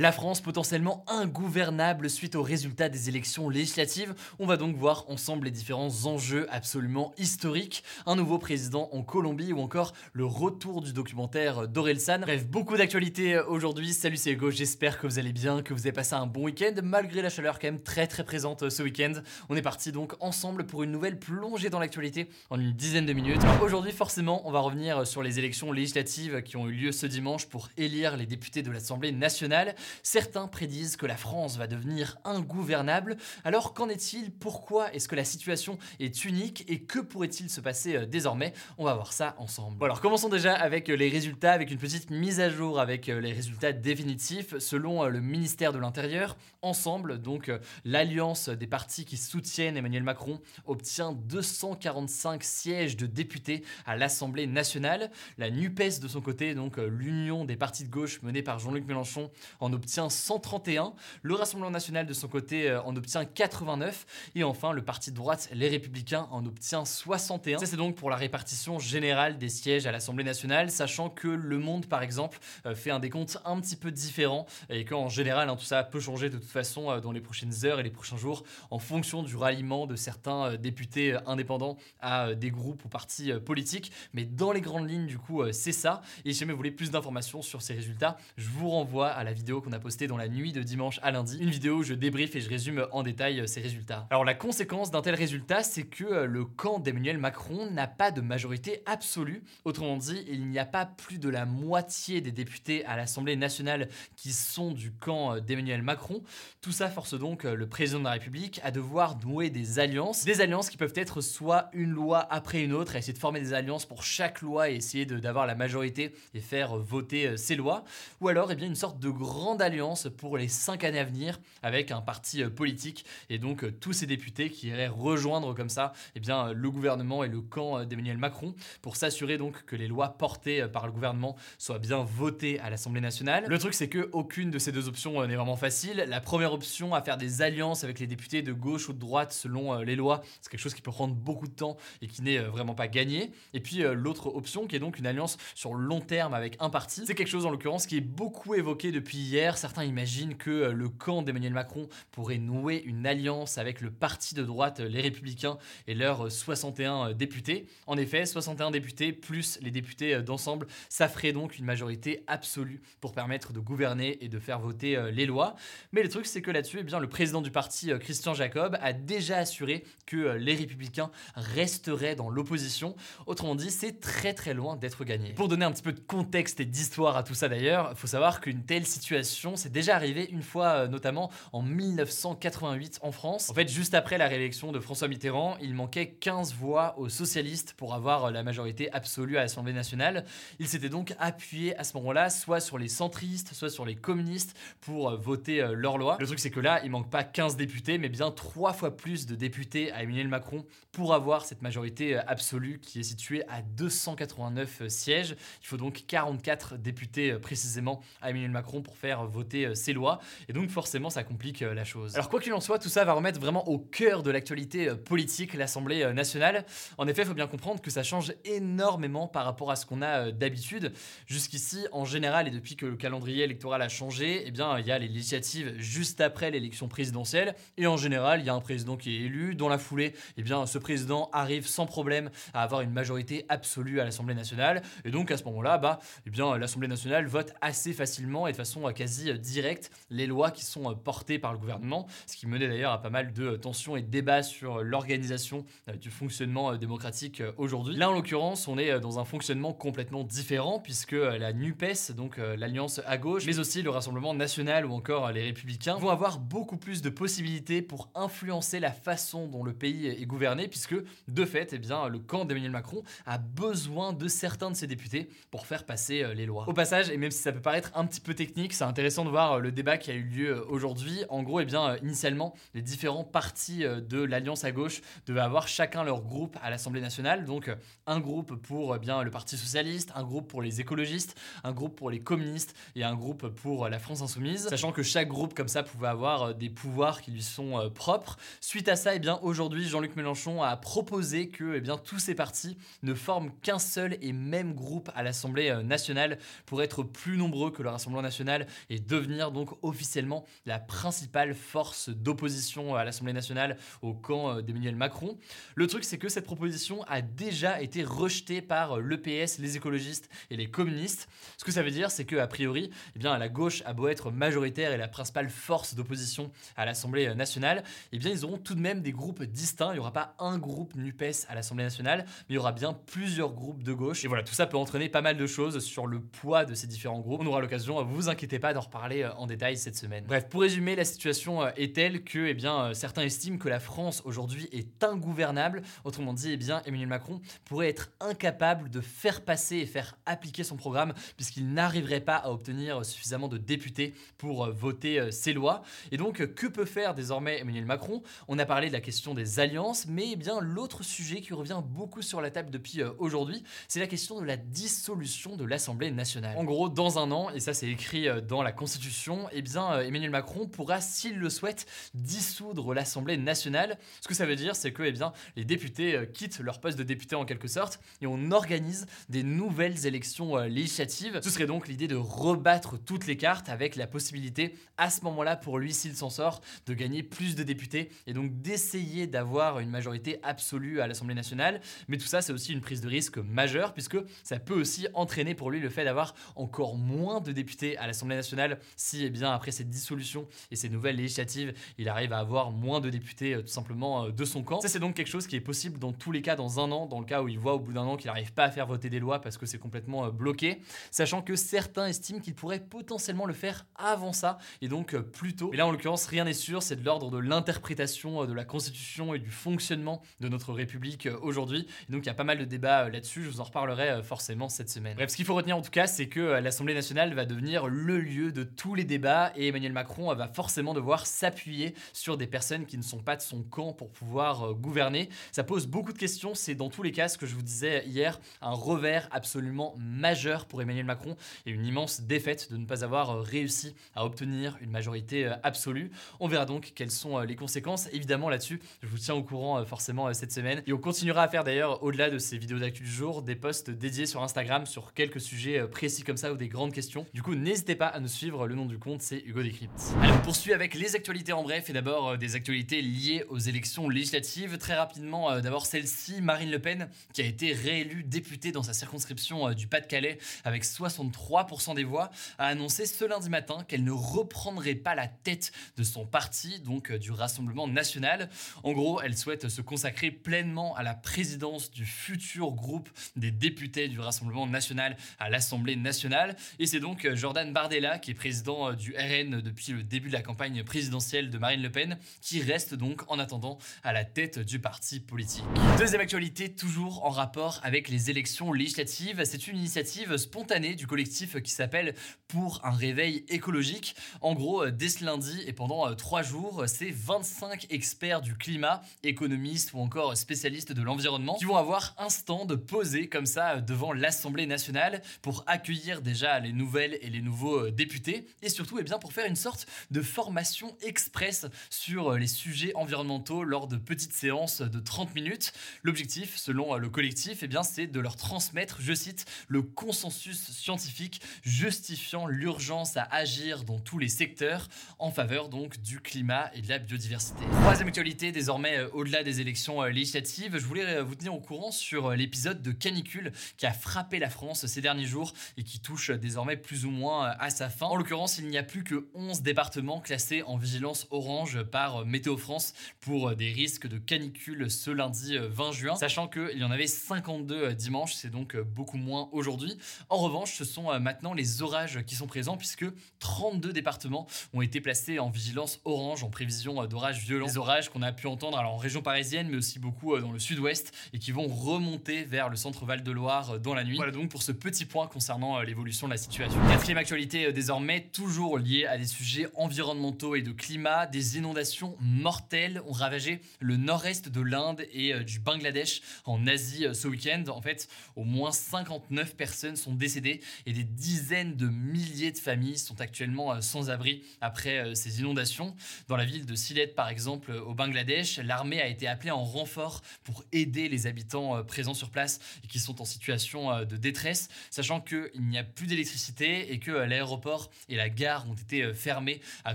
La France potentiellement ingouvernable suite aux résultats des élections législatives. On va donc voir ensemble les différents enjeux absolument historiques. Un nouveau président en Colombie ou encore le retour du documentaire d'Orelsan. Bref, beaucoup d'actualités aujourd'hui. Salut, c'est Hugo. J'espère que vous allez bien, que vous avez passé un bon week-end malgré la chaleur quand même très très présente ce week-end. On est parti donc ensemble pour une nouvelle plongée dans l'actualité en une dizaine de minutes. Aujourd'hui, forcément, on va revenir sur les élections législatives qui ont eu lieu ce dimanche pour élire les députés de l'Assemblée nationale. Certains prédisent que la France va devenir ingouvernable. Alors qu'en est-il? Pourquoi est-ce que la situation est unique et que pourrait-il se passer euh, désormais? On va voir ça ensemble. Bon, alors commençons déjà avec euh, les résultats, avec une petite mise à jour avec euh, les résultats définitifs selon le ministère de l'Intérieur. Ensemble, donc l'alliance des partis qui soutiennent Emmanuel Macron obtient 245 sièges de députés à l'Assemblée nationale. La NUPES de son côté, donc l'union des partis de gauche menée par Jean-Luc Mélenchon, en obtient 131. Le Rassemblement national de son côté euh, en obtient 89. Et enfin, le parti de droite, les Républicains, en obtient 61. Ça, c'est donc pour la répartition générale des sièges à l'Assemblée nationale, sachant que Le Monde, par exemple, euh, fait un décompte un petit peu différent et qu'en général, hein, tout ça peut changer de toute façon euh, dans les prochaines heures et les prochains jours en fonction du ralliement de certains députés indépendants à des groupes ou partis politiques. Mais dans les grandes lignes, du coup, c'est ça. Et si jamais vous voulez plus d'informations sur ces résultats, je vous renvoie à la vidéo qu'on a postée dans la nuit de dimanche à lundi. Une vidéo où je débriefe et je résume en détail euh, ces résultats. Alors la conséquence d'un tel résultat, c'est que euh, le camp d'Emmanuel Macron n'a pas de majorité absolue. Autrement dit, il n'y a pas plus de la moitié des députés à l'Assemblée nationale qui sont du camp euh, d'Emmanuel Macron. Tout ça force donc le président de la République à devoir nouer des alliances. Des alliances qui peuvent être soit une loi après une autre, à essayer de former des alliances pour chaque loi et essayer d'avoir la majorité et faire voter ces lois. Ou alors, eh bien, une sorte de grande alliance pour les cinq années à venir avec un parti euh, politique et donc euh, tous ces députés qui iraient rejoindre comme ça eh bien, le gouvernement et le camp d'Emmanuel Macron pour s'assurer donc que les lois portées par le gouvernement soient bien votées à l'Assemblée nationale. Le truc c'est que aucune de ces deux options euh, n'est vraiment facile. La première option à faire des alliances avec les députés de gauche ou de droite selon les lois, c'est quelque chose qui peut prendre beaucoup de temps et qui n'est vraiment pas gagné. Et puis l'autre option qui est donc une alliance sur long terme avec un parti, c'est quelque chose en l'occurrence qui est beaucoup évoqué depuis hier certains imaginent que euh, le camp d'Emmanuel Macron pourrait nouer une alliance avec le parti de droite, euh, les Républicains, et leurs 61 euh, députés. En effet, 61 députés plus les députés d'ensemble, ça ferait donc une majorité absolue pour permettre de gouverner et de faire voter les lois. Mais le truc, c'est que là-dessus, eh le président du parti, Christian Jacob, a déjà assuré que les Républicains resteraient dans l'opposition. Autrement dit, c'est très très loin d'être gagné. Pour donner un petit peu de contexte et d'histoire à tout ça d'ailleurs, il faut savoir qu'une telle situation c'est déjà arrivé une fois, euh, notamment en 1988 en France. En fait, juste après la réélection de François Mitterrand, il manquait 15 voix aux socialistes pour avoir euh, la majorité absolue à l'Assemblée nationale. Il s'était donc appuyé à ce moment-là, soit sur les centristes, soit sur les communistes pour euh, voter leur loi. Le truc, c'est que là, il manque pas 15 députés, mais bien trois fois plus de députés à Emmanuel Macron pour avoir cette majorité absolue qui est située à 289 sièges. Il faut donc 44 députés précisément à Emmanuel Macron pour faire voter euh, ces lois. Et donc forcément, ça complique euh, la chose. Alors quoi qu'il en soit, tout ça va remettre vraiment au cœur de l'actualité euh, politique l'Assemblée nationale. En effet, il faut bien comprendre que ça change énormément par rapport à ce qu'on a d'habitude. Jusqu'ici, en général, et depuis que le calendrier électoral a changé, eh bien, il y a les législatives juste après l'élection présidentielle. Et en général, il y a un président qui est élu. Dans la foulée, eh bien, ce président arrive sans problème à avoir une majorité absolue à l'Assemblée nationale. Et donc, à ce moment-là, bah, eh l'Assemblée nationale vote assez facilement et de façon quasi quasi direct les lois qui sont portées par le gouvernement, ce qui menait d'ailleurs à pas mal de tensions et de débats sur l'organisation du fonctionnement démocratique aujourd'hui. Là, en l'occurrence, on est dans un fonctionnement complètement différent puisque la NUPES, donc l'alliance à gauche, mais aussi le Rassemblement national ou encore les Républicains, vont avoir beaucoup plus de possibilités pour influencer la façon dont le pays est gouverné, puisque de fait, eh bien, le camp d'Emmanuel Macron a besoin de certains de ses députés pour faire passer euh, les lois. Au passage, et même si ça peut paraître un petit peu technique, c'est intéressant de voir euh, le débat qui a eu lieu euh, aujourd'hui. En gros, eh bien, initialement, les différents partis de l'Alliance à gauche devaient avoir chacun leur groupe à l'Assemblée nationale. Donc, un groupe pour bien, le Parti socialiste, un groupe pour les écologistes, un groupe pour les communistes et un groupe pour la France insoumise. Sachant que chaque groupe comme ça pouvait avoir des pouvoirs qui lui sont propres. Suite à ça, eh bien, aujourd'hui, Jean-Luc Mélenchon a proposé que eh bien, tous ces partis ne forment qu'un seul et même groupe à l'Assemblée euh, nationale pour être plus nombreux que le Rassemblement national et devenir donc officiellement la principale force d'opposition à l'Assemblée nationale au camp euh, d'Emmanuel Macron. Le truc, c'est que cette proposition a déjà été rejetée par euh, l'EPS, les écologistes et les communistes. Ce que ça veut dire, c'est que a priori, eh bien, la gauche a beau être majoritaire et la principale force d'opposition à l'Assemblée nationale, eh bien, ils auront tout de même des groupes distincts. Il n'y aura pas un groupe NUPES à l'Assemblée nationale, mais il y aura bien plusieurs groupes de gauche. Et voilà, tout ça peut entraîner pas mal de choses sur le poids de ces différents groupes. On aura l'occasion, vous inquiétez pas, d'en reparler euh, en détail cette semaine. Bref, pour résumer, la situation euh, est telle que eh bien, euh, certains estiment que la France aujourd'hui est ingouvernable. Autrement dit, eh bien, Emmanuel Macron pourrait être incapable de faire passer et faire appliquer son programme puisqu'il n'arriverait pas à obtenir suffisamment de députés pour voter ses lois. Et donc, que peut faire désormais Emmanuel Macron? On a parlé de la question des alliances, mais eh bien l'autre sujet qui revient beaucoup sur la table depuis aujourd'hui, c'est la question de la dissolution de l'Assemblée nationale. En gros, dans un an, et ça c'est écrit dans la Constitution, eh bien euh, Emmanuel Macron pourra, s'il le souhaite, dissoudre l'Assemblée nationale. Ce que ça veut dire, c'est que eh bien, les députés quittent leur poste de député en quelque sorte et on organise des nouvelles élections législatives. Ce serait donc l'idée de rebattre toutes les cartes avec la possibilité à ce moment-là pour lui, s'il s'en sort, de gagner plus de députés et donc d'essayer d'avoir une majorité absolue à l'Assemblée nationale. Mais tout ça, c'est aussi une prise de risque majeure, puisque ça peut aussi entraîner pour lui le fait d'avoir encore moins de députés à l'Assemblée nationale si, eh bien, après cette dissolution et ces nouvelles législatives, il arrive à avoir moins de députés euh, tout simplement euh, de son camp. Ça, c'est donc quelque chose qui est possible dans tous les cas dans un an, dans le cas où il voit au bout d'un an qu'il n'arrive pas à faire voter des lois parce que c'est complètement euh, bloqué, sachant que certains estiment qu'il pourrait potentiellement le faire avant ça, et donc plus tôt. Mais là, en l'occurrence, rien n'est sûr, c'est de l'ordre de l'interprétation de la Constitution et du fonctionnement de notre République aujourd'hui. Donc il y a pas mal de débats là-dessus, je vous en reparlerai forcément cette semaine. Bref, ce qu'il faut retenir en tout cas, c'est que l'Assemblée nationale va devenir le lieu de tous les débats et Emmanuel Macron va forcément devoir s'appuyer sur des personnes qui ne sont pas de son camp pour pouvoir gouverner. Ça pose beaucoup de questions, c'est dans tous les cas ce que je vous disais hier, un revers absolument majeur pour Emmanuel Macron et une immense défaite de ne pas avoir réussi à obtenir une majorité absolue. On verra donc quelles sont les conséquences. Évidemment là-dessus, je vous tiens au courant forcément cette semaine. Et on continuera à faire d'ailleurs, au-delà de ces vidéos d'actu du jour, des posts dédiés sur Instagram sur quelques sujets euh, précis comme ça ou des grandes questions. Du coup, n'hésitez pas à nous suivre. Le nom du compte, c'est Hugo Décrypte. Allez, on poursuit avec les actualités en bref et d'abord euh, des actualités liées aux élections législatives. Très rapidement, euh, d'abord celle-ci, Marine Le Pen, qui a été réélue députée dans sa circonscription du Pas-de-Calais avec 63% des voix, a annoncé ce lundi matin qu'elle ne reprendrait pas la tête de son parti, donc du Rassemblement national. En gros, elle souhaite se consacrer pleinement à la présidence du futur groupe des députés du Rassemblement national à l'Assemblée nationale. Et c'est donc euh, Jordan Bardella, qui est président euh, du RN depuis le début de la campagne présidentielle de Marine Le Pen, qui reste donc en attendant à la tête du parti politique. Deuxième actualité, toujours en rapport avec les élections législatives, c'est une initiative spontanée du collectif qui s'appelle Pour un réveil écologique. En gros, euh, dès ce lundi et pendant trois jours, c'est 25 experts du climat, économistes ou encore spécialistes de l'environnement qui vont avoir un stand posé comme ça devant l'Assemblée nationale pour accueillir déjà les nouvelles et les nouveaux euh, députés et surtout eh bien, pour faire une sorte de formation express sur euh, les sujets environnementaux lors de petites séances de 30 minutes. L'objectif, selon euh, le collectif, eh bien, c'est de leur transmettre, je cite, le consensus scientifique justifiant l'urgence à agir dans tous les secteurs en faveur donc du climat et de la biodiversité. Troisième actualité, désormais au-delà des élections législatives, je voulais euh, vous tenir au courant sur euh, l'épisode de canicule qui a frappé la France ces derniers jours et qui touche désormais plus ou moins euh, à sa En l'occurrence, il n'y a plus que 11 départements classés en vigilance orange par Météo France pour des risques de canicule ce lundi 20 juin, sachant qu'il y en avait 52 dimanche, c'est donc beaucoup moins aujourd'hui. En revanche, ce sont maintenant les orages qui sont présents puisque 32 départements ont été placés en vigilance orange en prévision d'orages violents. Des orages qu'on a pu entendre alors, en région parisienne, mais aussi beaucoup dans le sud-ouest et qui vont remonter vers le centre Val de Loire dans la nuit. Voilà donc pour ce petit point concernant l'évolution de la situation. Quatrième actualité désormais, toujours liée à des sujets environnementaux et de climat, des inondations mortelles ont ravagé le nord-est de l'Inde et du Bangladesh en Asie ce week-end. En fait, au moins 59 personnes sont décédées et des dizaines de milliers de familles sont actuellement sans abri après ces inondations. Dans la ville de Sylhet, par exemple, au Bangladesh, l'armée a été appelée en renfort pour aider les habitants présents sur place et qui sont en situation de détresse, sachant qu'il n'y a plus d'électricité et que l'aéroport et la gare ont été fermés à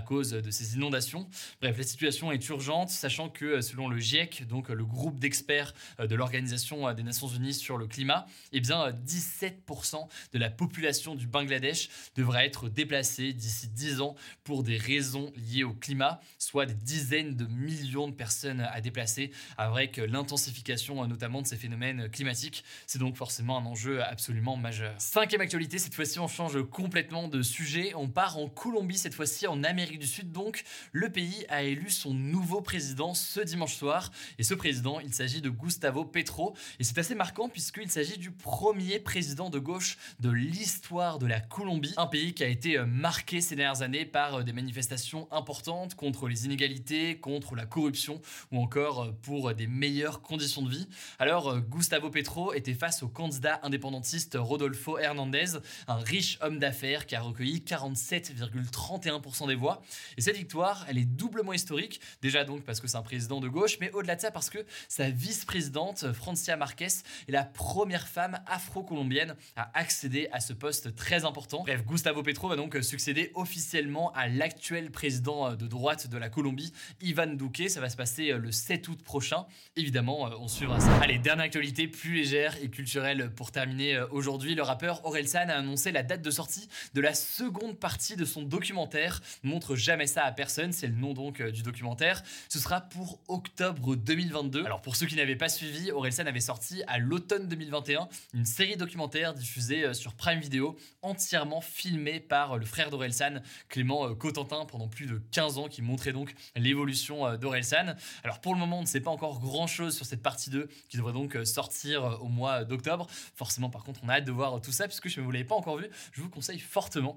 cause de ces inondations. Bref, la situation est urgente, sachant que selon le GIEC, donc le groupe d'experts de l'Organisation des Nations Unies sur le climat, eh bien 17% de la population du Bangladesh devrait être déplacée d'ici 10 ans pour des raisons liées au climat, soit des dizaines de millions de personnes à déplacer avec l'intensification notamment de ces phénomènes climatiques. C'est donc forcément un enjeu absolument majeur. Cinquième actualité, cette fois-ci on change complètement de sujet, on part en Colombie cette fois-ci en Amérique du Sud donc. Le pays a élu son nouveau président ce dimanche soir et ce président il s'agit de Gustavo Petro et c'est assez marquant puisqu'il s'agit du premier président de gauche de l'histoire de la Colombie, un pays qui a été marqué ces dernières années par des manifestations importantes contre les inégalités, contre la corruption ou encore pour des meilleures conditions de vie. Alors Gustavo Petro était face au candidat indépendantiste Rodolfo Hernandez, un riche homme d'affaires qui a recueilli 47,31% des voix. Et cette victoire, elle est doublement historique, déjà donc parce que c'est un président de gauche, mais au-delà de ça parce que sa vice-présidente, Francia Marquez, est la première femme afro-colombienne à accéder à ce poste très important. Bref, Gustavo Petro va donc succéder officiellement à l'actuel président de droite de la Colombie, Ivan Duque. Ça va se passer le 7 août prochain. Évidemment, on suivra ça. Allez, dernière actualité plus légère et culturelle pour terminer aujourd'hui. Le rappeur Orelsan a annoncé la date de sortie de la seconde partie de son documentaire. Montre jamais ça à personne, c'est le nom donc du documentaire. Ce sera pour octobre 2022. Alors pour ceux qui n'avaient pas suivi, Orelsan avait sorti à l'automne 2021 une série documentaire diffusée sur Prime Video, entièrement filmée par le frère d'Orelsan, Clément Cotentin, pendant plus de 15 ans, qui montrait donc l'évolution d'Orelsan. Alors pour le moment, on ne sait pas encore grand chose sur cette partie 2 qui devrait donc sortir au mois d'octobre. Forcément, par contre, on a hâte de voir tout ça, puisque vous ne l'avez pas encore vu, je vous conseille fortement